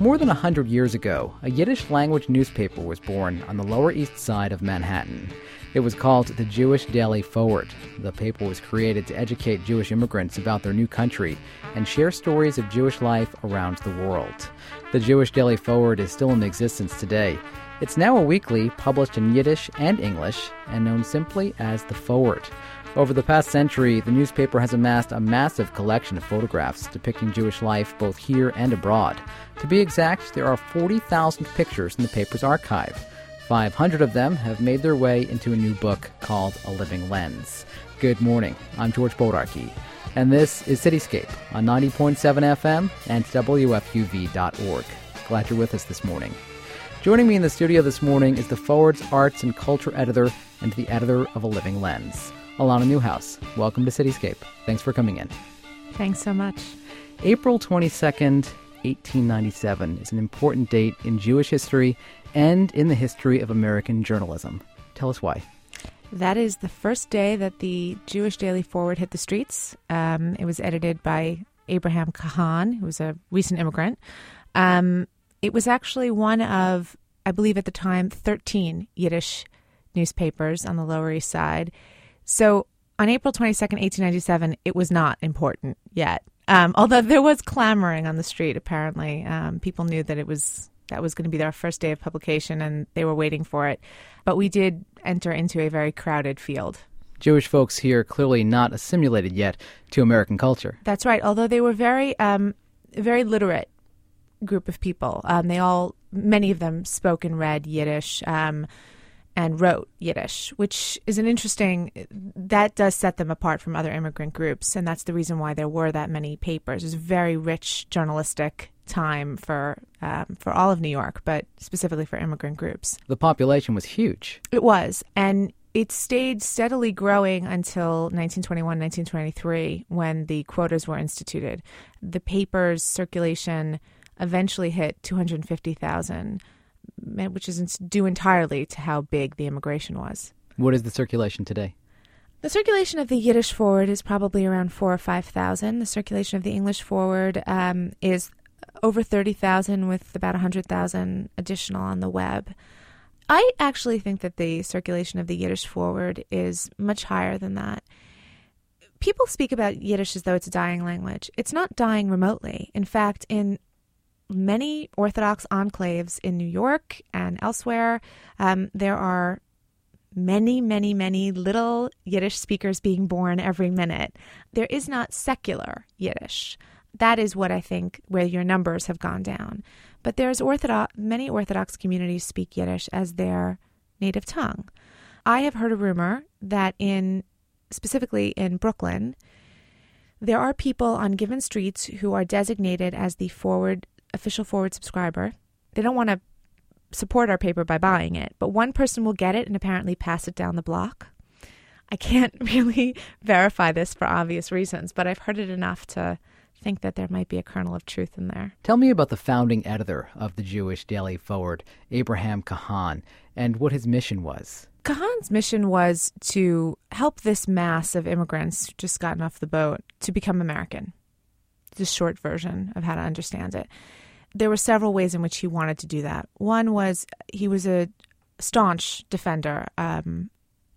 More than a hundred years ago, a Yiddish language newspaper was born on the Lower East Side of Manhattan. It was called the Jewish Daily Forward. The paper was created to educate Jewish immigrants about their new country and share stories of Jewish life around the world. The Jewish Daily Forward is still in existence today. It's now a weekly published in Yiddish and English and known simply as The Forward. Over the past century, the newspaper has amassed a massive collection of photographs depicting Jewish life both here and abroad. To be exact, there are 40,000 pictures in the paper's archive. 500 of them have made their way into a new book called A Living Lens. Good morning. I'm George Bodarky, and this is Cityscape on 90.7 FM and WFUV.org. Glad you're with us this morning. Joining me in the studio this morning is the Forward's arts and culture editor and the editor of A Living Lens. Alana Newhouse, welcome to Cityscape. Thanks for coming in. Thanks so much. April 22nd, 1897 is an important date in Jewish history and in the history of American journalism. Tell us why. That is the first day that the Jewish Daily Forward hit the streets. Um, it was edited by Abraham Cahan, who was a recent immigrant. Um, it was actually one of, I believe at the time, 13 Yiddish newspapers on the Lower East Side. So on April 22nd, 1897, it was not important yet. Um, although there was clamoring on the street, apparently. Um, people knew that it was that was going to be their first day of publication and they were waiting for it. But we did enter into a very crowded field. Jewish folks here clearly not assimilated yet to American culture. That's right. Although they were very, um, very literate group of people. Um, they all, many of them spoke and read Yiddish. Um, and wrote Yiddish, which is an interesting, that does set them apart from other immigrant groups. And that's the reason why there were that many papers. It was a very rich journalistic time for um, for all of New York, but specifically for immigrant groups. The population was huge. It was, and it stayed steadily growing until 1921, 1923, when the quotas were instituted. The paper's circulation eventually hit 250,000 which is due entirely to how big the immigration was. What is the circulation today? The circulation of the Yiddish forward is probably around four or five thousand. The circulation of the English forward um, is over thirty thousand, with about hundred thousand additional on the web. I actually think that the circulation of the Yiddish forward is much higher than that. People speak about Yiddish as though it's a dying language. It's not dying remotely. In fact, in many Orthodox enclaves in New York and elsewhere. Um, there are many, many, many little Yiddish speakers being born every minute. There is not secular Yiddish. That is what I think where your numbers have gone down. But there's Orthodox, many Orthodox communities speak Yiddish as their native tongue. I have heard a rumor that in specifically in Brooklyn, there are people on given streets who are designated as the forward official forward subscriber. They don't want to support our paper by buying it, but one person will get it and apparently pass it down the block. I can't really verify this for obvious reasons, but I've heard it enough to think that there might be a kernel of truth in there. Tell me about the founding editor of the Jewish Daily Forward, Abraham Cahan, and what his mission was. Cahan's mission was to help this mass of immigrants just gotten off the boat to become American. The short version of how to understand it there were several ways in which he wanted to do that. One was he was a staunch defender um,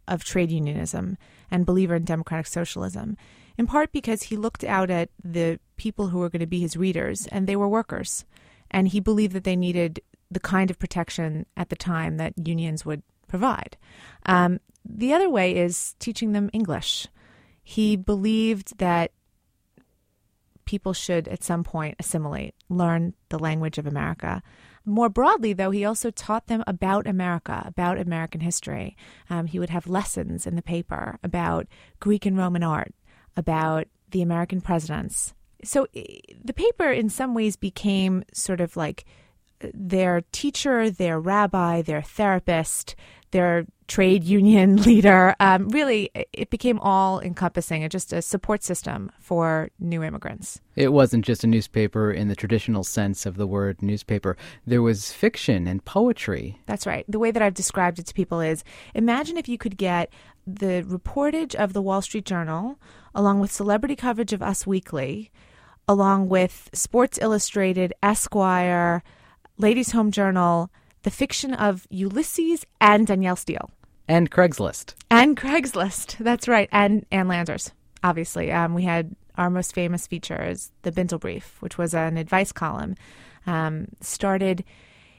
of trade unionism and believer in democratic socialism, in part because he looked out at the people who were going to be his readers, and they were workers. And he believed that they needed the kind of protection at the time that unions would provide. Um, the other way is teaching them English. He believed that people should at some point assimilate, learn the language of America. More broadly, though, he also taught them about America, about American history. Um, he would have lessons in the paper about Greek and Roman art, about the American presidents. So the paper, in some ways, became sort of like their teacher, their rabbi, their therapist, their trade union leader. Um, really, it became all encompassing just a support system for new immigrants. It wasn't just a newspaper in the traditional sense of the word newspaper, there was fiction and poetry. That's right. The way that I've described it to people is imagine if you could get the reportage of the Wall Street Journal along with celebrity coverage of Us Weekly along with Sports Illustrated, Esquire, Ladies' Home Journal, the fiction of Ulysses and Danielle Steel. And Craigslist. And Craigslist. That's right. And Ann Landers, obviously. Um, we had our most famous feature is the Bintel Brief, which was an advice column. Um, started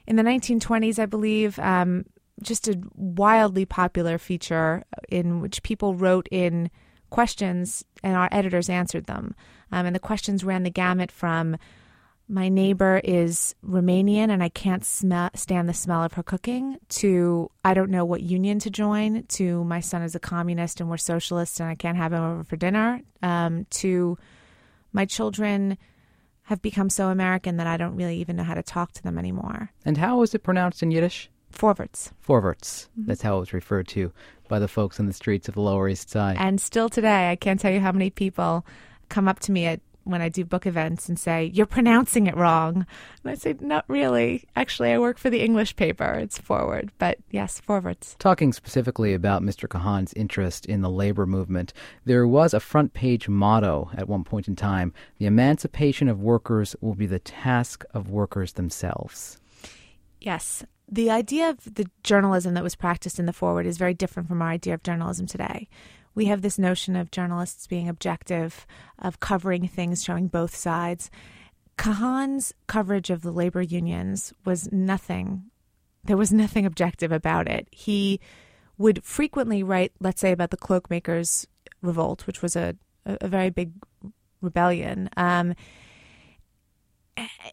in the 1920s, I believe. Um, just a wildly popular feature in which people wrote in questions and our editors answered them. Um, and the questions ran the gamut from my neighbor is Romanian and I can't smell, stand the smell of her cooking, to I don't know what union to join, to my son is a communist and we're socialists and I can't have him over for dinner, um, to my children have become so American that I don't really even know how to talk to them anymore. And how is it pronounced in Yiddish? Forwards. Forwards. Mm-hmm. That's how it was referred to by the folks on the streets of the Lower East Side. And still today, I can't tell you how many people come up to me at when I do book events and say, You're pronouncing it wrong. And I say, Not really. Actually, I work for the English paper. It's forward. But yes, forwards. Talking specifically about Mr. Cahan's interest in the labor movement, there was a front page motto at one point in time The emancipation of workers will be the task of workers themselves. Yes. The idea of the journalism that was practiced in the forward is very different from our idea of journalism today we have this notion of journalists being objective, of covering things, showing both sides. Cahan's coverage of the labor unions was nothing. There was nothing objective about it. He would frequently write, let's say, about the cloakmakers' revolt, which was a, a, very big rebellion. Um,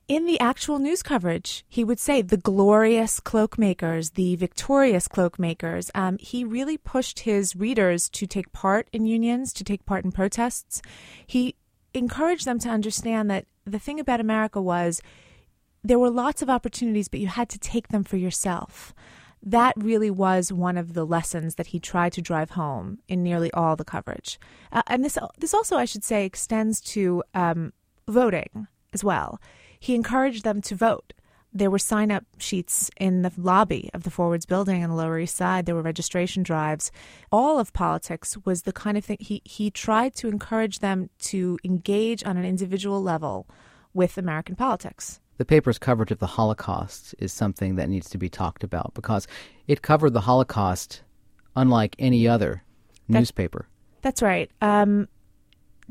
in the actual news coverage, he would say the glorious cloakmakers, the victorious cloakmakers. Um, he really pushed his readers to take part in unions, to take part in protests. He encouraged them to understand that the thing about America was there were lots of opportunities, but you had to take them for yourself. That really was one of the lessons that he tried to drive home in nearly all the coverage. Uh, and this, this also, I should say, extends to um, voting as well. He encouraged them to vote. There were sign up sheets in the lobby of the Forwards building on the Lower East Side. There were registration drives. All of politics was the kind of thing he, he tried to encourage them to engage on an individual level with American politics. The paper's coverage of the Holocaust is something that needs to be talked about because it covered the Holocaust unlike any other that, newspaper. That's right. Um,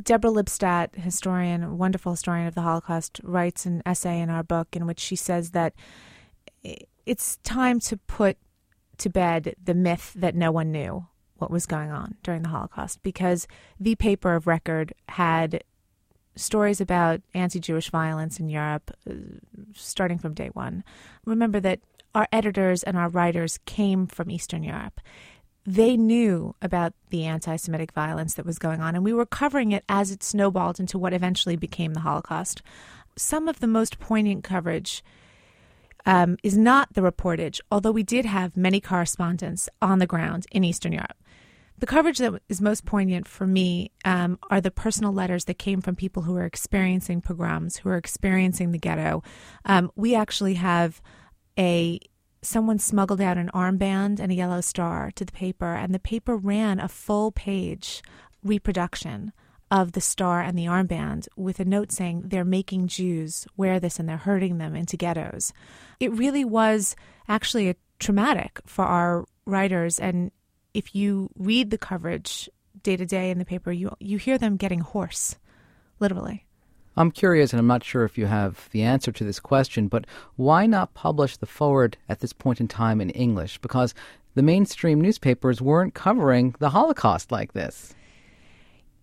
Deborah Lipstadt, historian, wonderful historian of the Holocaust, writes an essay in our book in which she says that it's time to put to bed the myth that no one knew what was going on during the Holocaust because the paper of record had stories about anti Jewish violence in Europe uh, starting from day one. Remember that our editors and our writers came from Eastern Europe they knew about the anti Semitic violence that was going on, and we were covering it as it snowballed into what eventually became the Holocaust. Some of the most poignant coverage um, is not the reportage, although we did have many correspondents on the ground in Eastern Europe. The coverage that is most poignant for me um, are the personal letters that came from people who are experiencing pogroms, who are experiencing the ghetto. Um, we actually have a someone smuggled out an armband and a yellow star to the paper, and the paper ran a full page reproduction of the star and the armband with a note saying they're making Jews wear this and they're hurting them into ghettos. It really was actually a traumatic for our writers and if you read the coverage day to day in the paper you you hear them getting hoarse literally I'm curious, and I'm not sure if you have the answer to this question, but why not publish the forward at this point in time in English? Because the mainstream newspapers weren't covering the Holocaust like this.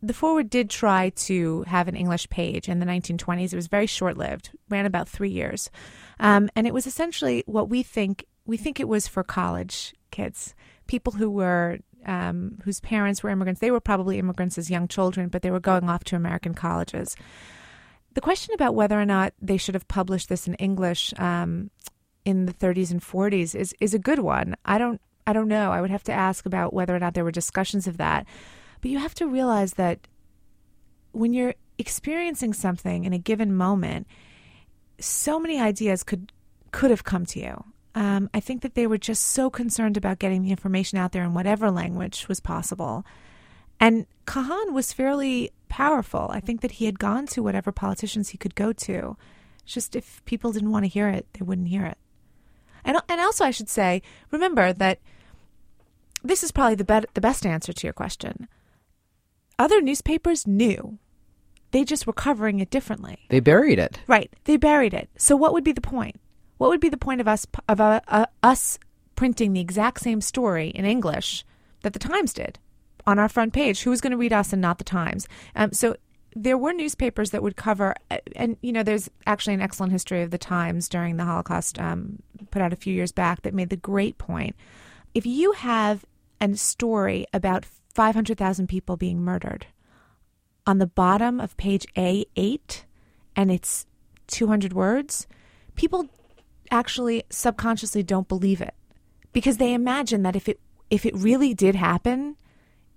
The Forward did try to have an English page in the 1920s. It was very short lived, ran about three years. Um, and it was essentially what we think we think it was for college kids, people who were um, whose parents were immigrants. They were probably immigrants as young children, but they were going off to American colleges. The question about whether or not they should have published this in English um, in the 30s and 40s is is a good one. I don't I don't know. I would have to ask about whether or not there were discussions of that. But you have to realize that when you're experiencing something in a given moment, so many ideas could could have come to you. Um, I think that they were just so concerned about getting the information out there in whatever language was possible. And Cahan was fairly powerful. I think that he had gone to whatever politicians he could go to. It's just if people didn't want to hear it, they wouldn't hear it. And and also I should say, remember that this is probably the be- the best answer to your question. Other newspapers knew. They just were covering it differently. They buried it. Right. They buried it. So what would be the point? What would be the point of us of uh, uh, us printing the exact same story in English that the Times did on our front page? Who was going to read us and not the Times? Um, so there were newspapers that would cover, uh, and you know, there's actually an excellent history of the Times during the Holocaust, um, put out a few years back, that made the great point. If you have a story about 500,000 people being murdered on the bottom of page A8, and it's 200 words, people actually subconsciously don't believe it because they imagine that if it if it really did happen,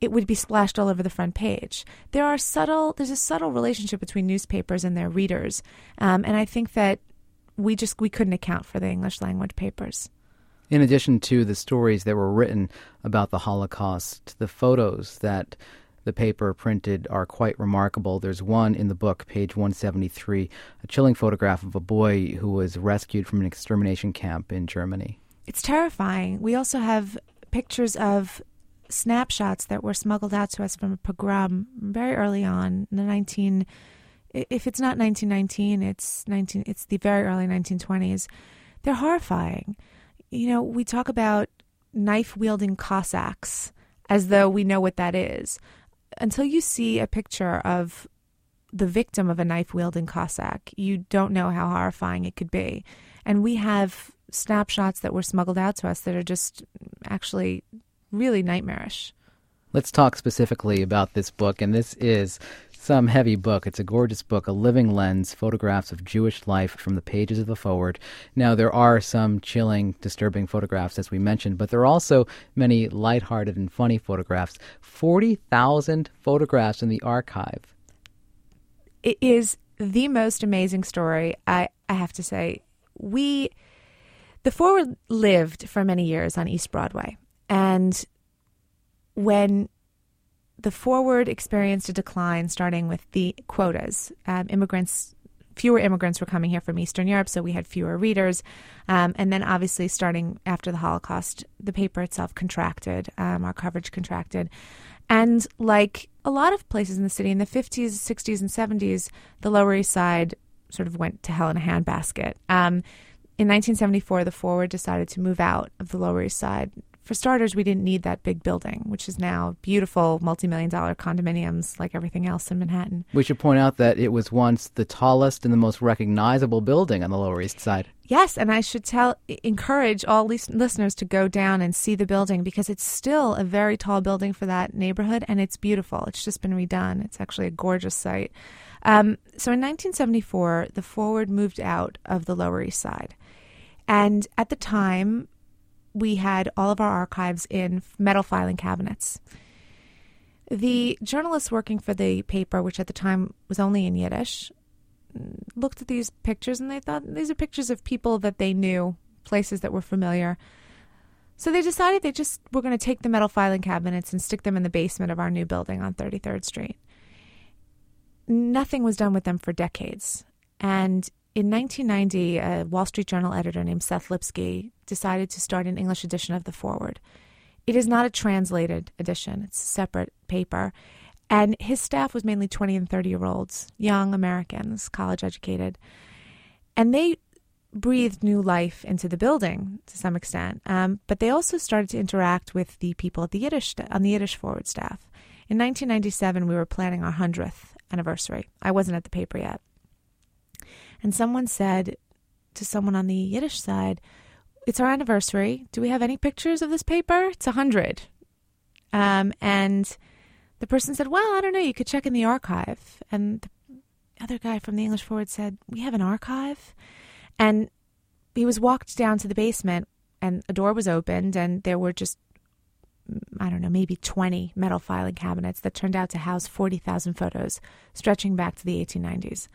it would be splashed all over the front page. There are subtle, there's a subtle relationship between newspapers and their readers, um, and I think that we just we couldn't account for the English language papers. In addition to the stories that were written about the Holocaust, the photos that the paper printed are quite remarkable. There's one in the book, page 173, a chilling photograph of a boy who was rescued from an extermination camp in Germany. It's terrifying. We also have pictures of snapshots that were smuggled out to us from a pogrom very early on in the 19 if it's not 1919 it's 19 it's the very early 1920s they're horrifying. You know we talk about knife wielding cossacks as though we know what that is. Until you see a picture of the victim of a knife wielding cossack you don't know how horrifying it could be. And we have snapshots that were smuggled out to us that are just actually really nightmarish. Let's talk specifically about this book, and this is some heavy book. It's a gorgeous book, a living lens, photographs of Jewish life from the pages of the forward. Now, there are some chilling, disturbing photographs, as we mentioned, but there are also many lighthearted and funny photographs. 40,000 photographs in the archive. It is the most amazing story, I, I have to say. We, the forward lived for many years on East Broadway. And when the forward experienced a decline, starting with the quotas, um, immigrants, fewer immigrants were coming here from Eastern Europe, so we had fewer readers. Um, and then, obviously, starting after the Holocaust, the paper itself contracted, um, our coverage contracted. And like a lot of places in the city, in the 50s, 60s, and 70s, the Lower East Side sort of went to hell in a handbasket. Um, in 1974, the Forward decided to move out of the Lower East Side for starters, we didn't need that big building, which is now beautiful multi million dollar condominiums like everything else in Manhattan. We should point out that it was once the tallest and the most recognizable building on the Lower East Side. Yes, and I should tell encourage all listeners to go down and see the building because it's still a very tall building for that neighborhood and it's beautiful. It's just been redone. It's actually a gorgeous site. Um, so in 1974, the Forward moved out of the Lower East Side. And at the time, we had all of our archives in metal filing cabinets. The journalists working for the paper, which at the time was only in Yiddish, looked at these pictures and they thought these are pictures of people that they knew, places that were familiar. So they decided they just were going to take the metal filing cabinets and stick them in the basement of our new building on 33rd Street. Nothing was done with them for decades. And in 1990, a Wall Street Journal editor named Seth Lipsky decided to start an English edition of The Forward. It is not a translated edition, it's a separate paper. And his staff was mainly 20 and 30 year olds, young Americans, college educated. And they breathed new life into the building to some extent. Um, but they also started to interact with the people at the Yiddish on the Yiddish Forward staff. In 1997, we were planning our 100th anniversary. I wasn't at the paper yet. And someone said to someone on the Yiddish side, It's our anniversary. Do we have any pictures of this paper? It's a hundred. Um, and the person said, Well, I don't know. You could check in the archive. And the other guy from the English Forward said, We have an archive. And he was walked down to the basement, and a door was opened, and there were just I don't know, maybe 20 metal filing cabinets that turned out to house 40,000 photos stretching back to the 1890s.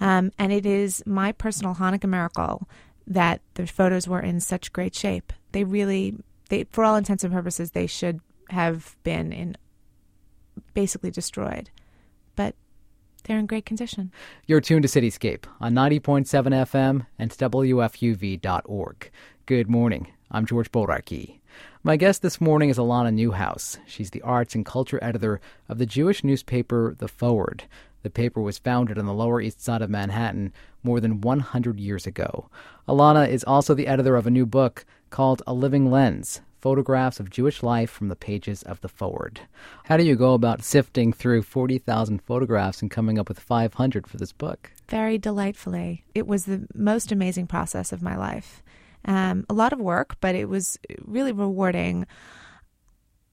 Um, and it is my personal Hanukkah miracle that the photos were in such great shape. They really, they, for all intents and purposes, they should have been in basically destroyed. But they're in great condition. You're tuned to Cityscape on 90.7 FM and WFUV.org. Good morning. I'm George Bodarky. My guest this morning is Alana Newhouse. She's the arts and culture editor of the Jewish newspaper The Forward. The paper was founded on the Lower East Side of Manhattan more than 100 years ago. Alana is also the editor of a new book called A Living Lens Photographs of Jewish Life from the Pages of the Forward. How do you go about sifting through 40,000 photographs and coming up with 500 for this book? Very delightfully. It was the most amazing process of my life. Um, a lot of work, but it was really rewarding.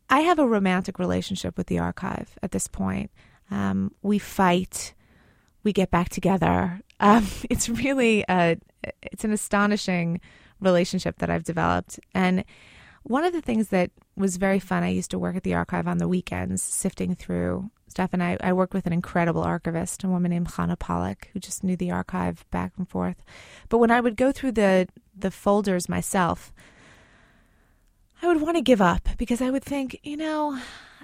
I have a romantic relationship with the archive at this point. Um, we fight, we get back together. Um, it's really a, it's an astonishing relationship that I've developed, and one of the things that was very fun. I used to work at the archive on the weekends, sifting through stuff, and I, I worked with an incredible archivist, a woman named Hannah Pollock, who just knew the archive back and forth. But when I would go through the the folders myself, I would want to give up because I would think, you know,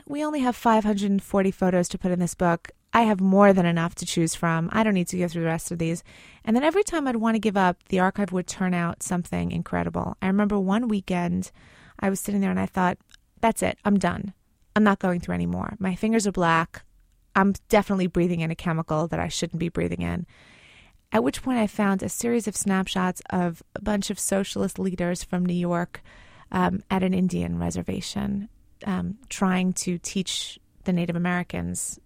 we only have 540 photos to put in this book. I have more than enough to choose from. I don't need to go through the rest of these. And then every time I'd want to give up, the archive would turn out something incredible. I remember one weekend I was sitting there and I thought, that's it. I'm done. I'm not going through anymore. My fingers are black. I'm definitely breathing in a chemical that I shouldn't be breathing in. At which point I found a series of snapshots of a bunch of socialist leaders from New York um, at an Indian reservation um, trying to teach the Native Americans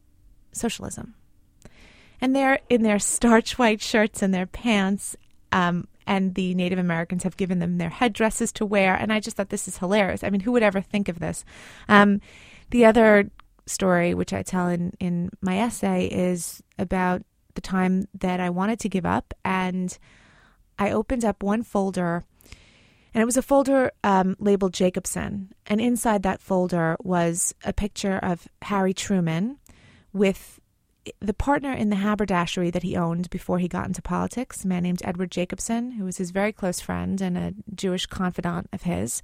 socialism. And they're in their starch white shirts and their pants, um, and the Native Americans have given them their headdresses to wear. And I just thought this is hilarious. I mean, who would ever think of this? Um, the other story, which I tell in, in my essay, is about the time that I wanted to give up. And I opened up one folder, and it was a folder um, labeled Jacobson. And inside that folder was a picture of Harry Truman with the partner in the haberdashery that he owned before he got into politics, a man named Edward Jacobson, who was his very close friend and a Jewish confidant of his.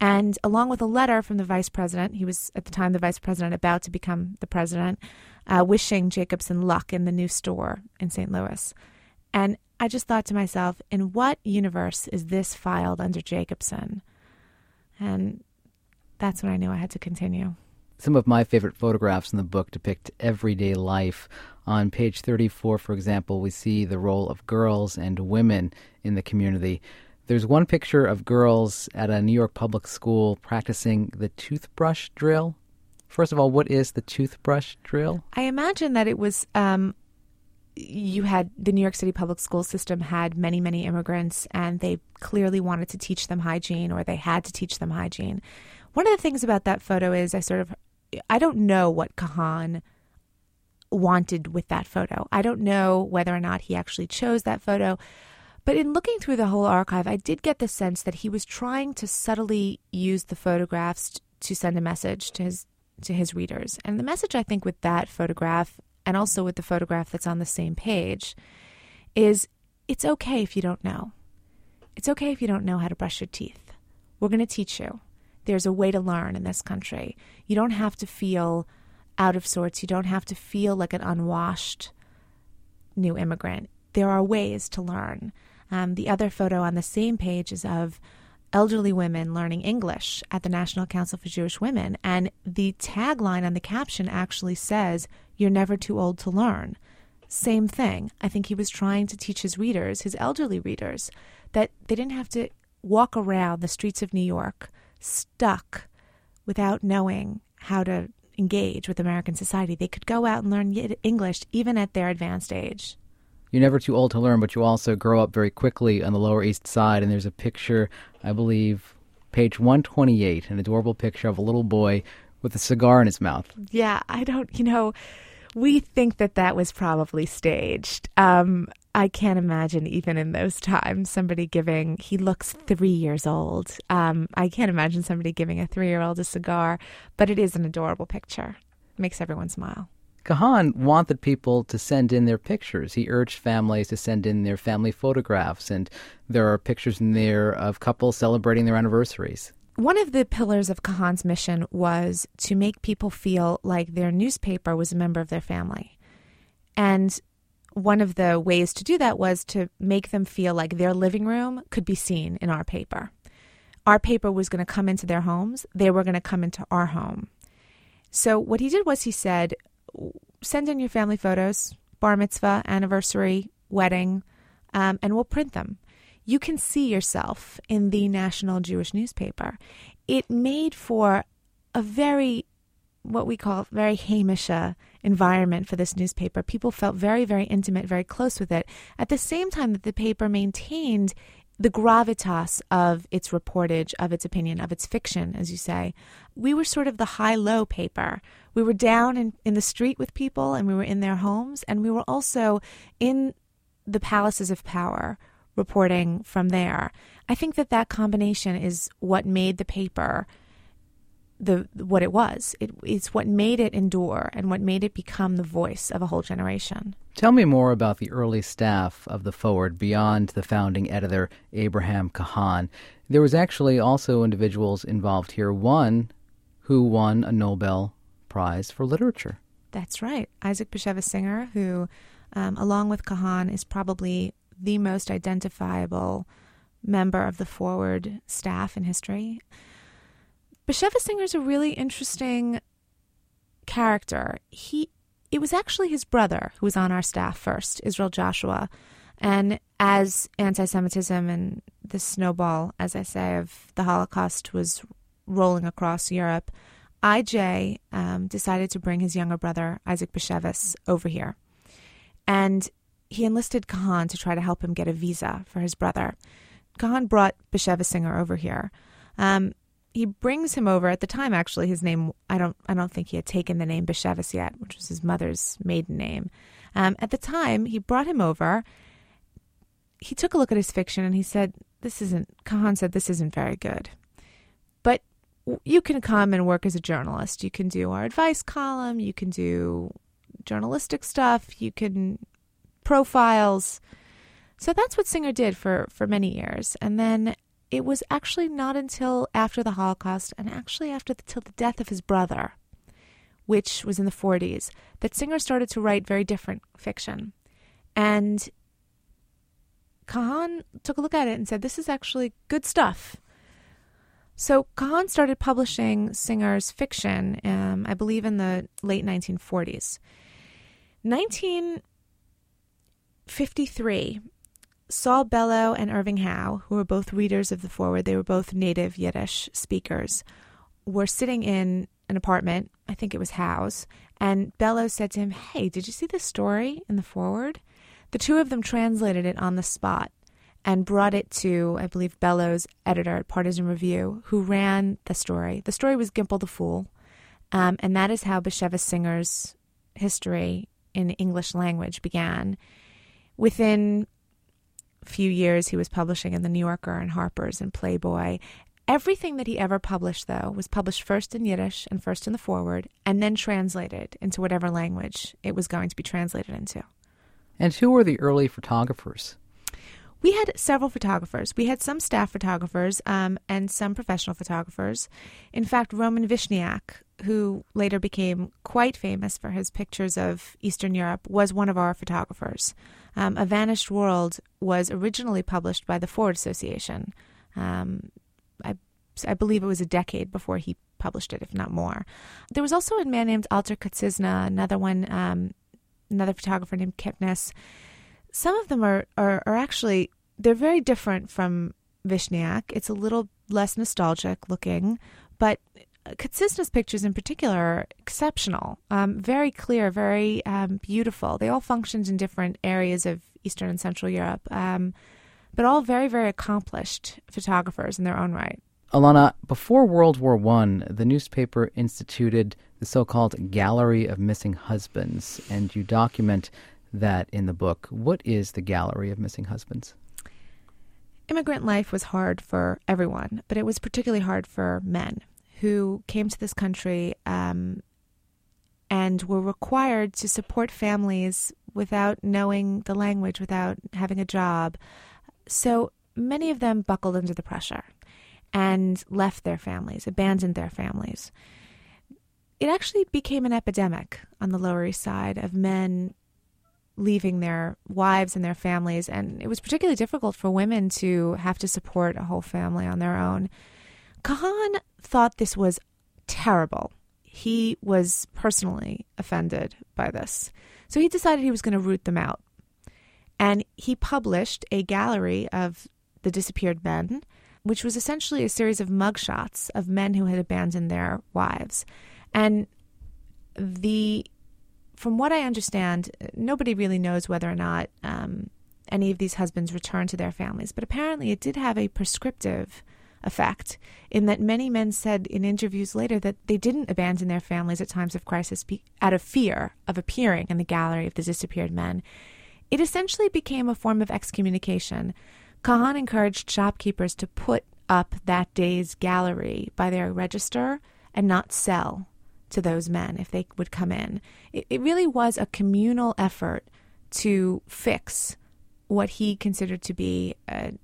And along with a letter from the vice president, he was at the time the vice president about to become the president, uh, wishing Jacobson luck in the new store in St. Louis. And I just thought to myself, in what universe is this filed under Jacobson? And that's when I knew I had to continue. Some of my favorite photographs in the book depict everyday life. On page 34, for example, we see the role of girls and women in the community. There's one picture of girls at a New York public school practicing the toothbrush drill. First of all, what is the toothbrush drill? I imagine that it was um, you had the New York City public school system had many, many immigrants, and they clearly wanted to teach them hygiene, or they had to teach them hygiene. One of the things about that photo is I sort of I don't know what Cahan wanted with that photo. I don't know whether or not he actually chose that photo. But in looking through the whole archive, I did get the sense that he was trying to subtly use the photographs to send a message to his to his readers. And the message I think with that photograph and also with the photograph that's on the same page is it's okay if you don't know. It's okay if you don't know how to brush your teeth. We're going to teach you. There's a way to learn in this country. You don't have to feel out of sorts. You don't have to feel like an unwashed new immigrant. There are ways to learn. Um, the other photo on the same page is of elderly women learning English at the National Council for Jewish Women. And the tagline on the caption actually says, You're never too old to learn. Same thing. I think he was trying to teach his readers, his elderly readers, that they didn't have to walk around the streets of New York stuck without knowing how to engage with American society. They could go out and learn English even at their advanced age. You're never too old to learn, but you also grow up very quickly on the Lower East Side. And there's a picture, I believe, page 128, an adorable picture of a little boy with a cigar in his mouth. Yeah, I don't, you know, we think that that was probably staged. Um, I can't imagine even in those times somebody giving. He looks three years old. Um, I can't imagine somebody giving a three-year-old a cigar, but it is an adorable picture. makes everyone smile. Cahan wanted people to send in their pictures. He urged families to send in their family photographs, and there are pictures in there of couples celebrating their anniversaries. One of the pillars of Cahan's mission was to make people feel like their newspaper was a member of their family. And one of the ways to do that was to make them feel like their living room could be seen in our paper. Our paper was going to come into their homes, they were going to come into our home. So, what he did was he said, send in your family photos, bar mitzvah, anniversary, wedding, um, and we'll print them. You can see yourself in the National Jewish newspaper. It made for a very what we call very Hamish environment for this newspaper. People felt very, very intimate, very close with it. At the same time that the paper maintained the gravitas of its reportage, of its opinion, of its fiction, as you say. We were sort of the high low paper. We were down in, in the street with people and we were in their homes, and we were also in the palaces of power reporting from there. I think that that combination is what made the paper the what it was. It, it's what made it endure and what made it become the voice of a whole generation. Tell me more about the early staff of the Forward beyond the founding editor Abraham Cahan. There was actually also individuals involved here. One who won a Nobel Prize for Literature. That's right, Isaac Bashevis Singer, who, um, along with Cahan, is probably the most identifiable member of the Forward staff in history. Singer is a really interesting character. He it was actually his brother who was on our staff first, Israel Joshua. And as anti Semitism and the snowball, as I say, of the Holocaust was rolling across Europe, IJ um, decided to bring his younger brother, Isaac Bashevis, over here. And he enlisted Cahan to try to help him get a visa for his brother. Cahan brought Bashevis Singer over here. Um, he brings him over. At the time actually his name I don't I don't think he had taken the name Bashevis yet which was his mother's maiden name. Um, at the time he brought him over. He took a look at his fiction and he said this isn't Cahan said this isn't very good. But you can come and work as a journalist. You can do our advice column. You can do journalistic stuff. You can profiles so that's what Singer did for for many years and then it was actually not until after the Holocaust and actually after the, till the death of his brother, which was in the 40s, that Singer started to write very different fiction. And Cahan took a look at it and said, This is actually good stuff. So Cahan started publishing Singer's fiction, um, I believe, in the late 1940s. 1953, Saul Bellow and Irving Howe, who were both readers of the Forward, they were both native Yiddish speakers, were sitting in an apartment, I think it was Howe's, and Bellow said to him, Hey, did you see this story in the Forward? The two of them translated it on the spot and brought it to, I believe, Bellow's editor at Partisan Review, who ran the story. The story was Gimpel the Fool, um, and that is how Bashevis Singer's history in English language began. Within a few years he was publishing in the New Yorker and Harper's and Playboy. Everything that he ever published, though, was published first in Yiddish and first in the forward, and then translated into whatever language it was going to be translated into. And who were the early photographers? We had several photographers. We had some staff photographers um, and some professional photographers. In fact, Roman Vishniac, who later became quite famous for his pictures of Eastern Europe, was one of our photographers. Um, A Vanished World was originally published by the Ford Association. Um, I, I believe it was a decade before he published it, if not more. There was also a man named Alter Kacyzne, another one, um, another photographer named Kipnis. Some of them are, are, are actually, they're very different from Vishniac. It's a little less nostalgic looking, but Kacyzne's pictures in particular are exceptional, um, very clear, very um, beautiful. They all functioned in different areas of Eastern and Central Europe, um, but all very, very accomplished photographers in their own right. Alana, before World War One, the newspaper instituted the so-called Gallery of Missing Husbands, and you document that in the book. What is the Gallery of Missing Husbands? Immigrant life was hard for everyone, but it was particularly hard for men who came to this country um, and were required to support families without knowing the language, without having a job. So many of them buckled under the pressure and left their families, abandoned their families. It actually became an epidemic on the Lower East Side of men leaving their wives and their families. And it was particularly difficult for women to have to support a whole family on their own. Cahan thought this was terrible. He was personally offended by this. So he decided he was going to root them out. And he published a gallery of the disappeared men, which was essentially a series of mugshots of men who had abandoned their wives. And the from what I understand, nobody really knows whether or not um, any of these husbands returned to their families, but apparently it did have a prescriptive effect in that many men said in interviews later that they didn't abandon their families at times of crisis out of fear of appearing in the gallery of the disappeared men. It essentially became a form of excommunication. Cahan encouraged shopkeepers to put up that day's gallery by their register and not sell to those men if they would come in. It, it really was a communal effort to fix what he considered to be a,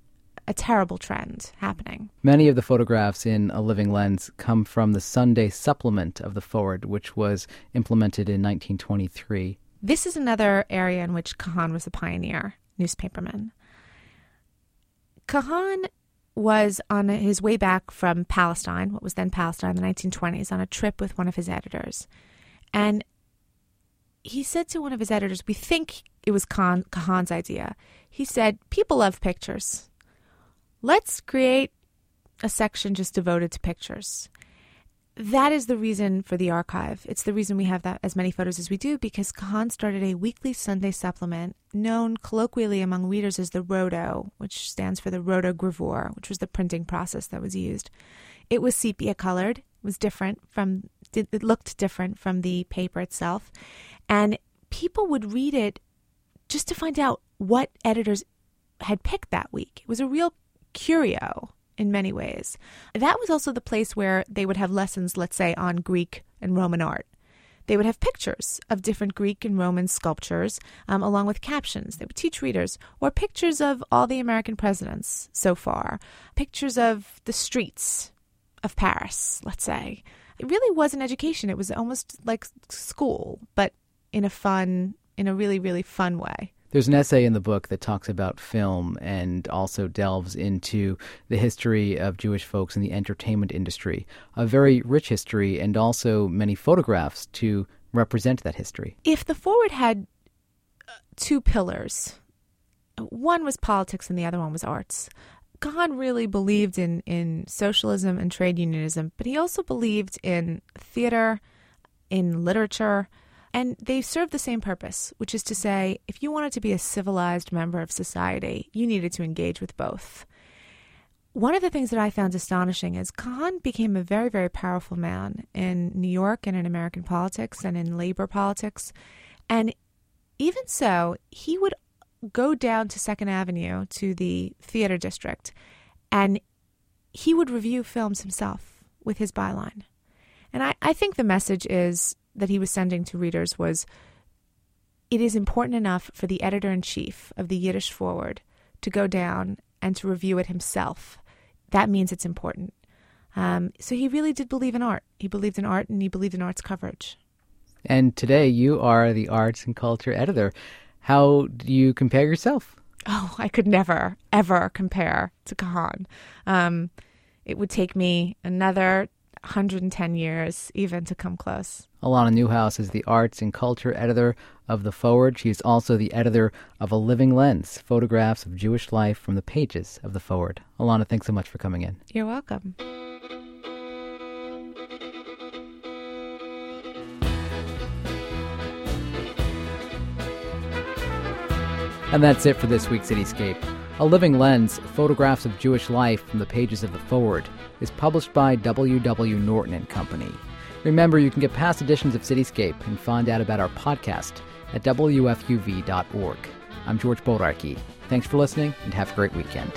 a terrible trend happening. Many of the photographs in A Living Lens come from the Sunday supplement of the Forward, which was implemented in 1923. This is another area in which Cahan was a pioneer newspaperman. Cahan was on his way back from Palestine, what was then Palestine in the 1920s, on a trip with one of his editors. And he said to one of his editors, we think it was Khan, Cahan's idea. He said, People love pictures. Let's create a section just devoted to pictures that is the reason for the archive. It's the reason we have that as many photos as we do because Cahan started a weekly Sunday supplement known colloquially among readers as the Roto, which stands for the rotogravure, which was the printing process that was used. It was sepia colored, was different from it looked different from the paper itself, and people would read it just to find out what editors had picked that week. It was a real curio in many ways. That was also the place where they would have lessons, let's say, on Greek and Roman art. They would have pictures of different Greek and Roman sculptures, um, along with captions. They would teach readers, or pictures of all the American presidents so far, pictures of the streets of Paris, let's say. It really was an education. It was almost like school, but in a fun, in a really, really fun way. There's an essay in the book that talks about film and also delves into the history of Jewish folks in the entertainment industry, a very rich history, and also many photographs to represent that history. If the forward had uh, two pillars, one was politics and the other one was arts. Cahan really believed in, in socialism and trade unionism, but he also believed in theater, in literature, and they serve the same purpose, which is to say, if you wanted to be a civilized member of society, you needed to engage with both. One of the things that I found astonishing is Kahn became a very, very powerful man in New York and in American politics and in labor politics. And even so, he would go down to Second Avenue to the theater district and he would review films himself with his byline. And I, I think the message is that he was sending to readers was it is important enough for the editor in chief of the Yiddish Forward to go down and to review it himself. That means it's important. Um, so he really did believe in art. He believed in art and he believed in arts coverage. And today you are the arts and culture editor. How do you compare yourself? Oh, I could never, ever compare to Cahan. Um, it would take me another 110 years even to come close. Alana Newhouse is the arts and culture editor of The Forward. She is also the editor of A Living Lens, photographs of Jewish life from the pages of The Forward. Alana, thanks so much for coming in. You're welcome. And that's it for this week's Cityscape. A Living Lens, photographs of Jewish life from the pages of The Forward, is published by W.W. Norton and Company. Remember, you can get past editions of Cityscape and find out about our podcast at WFUV.org. I'm George Bodarky. Thanks for listening and have a great weekend.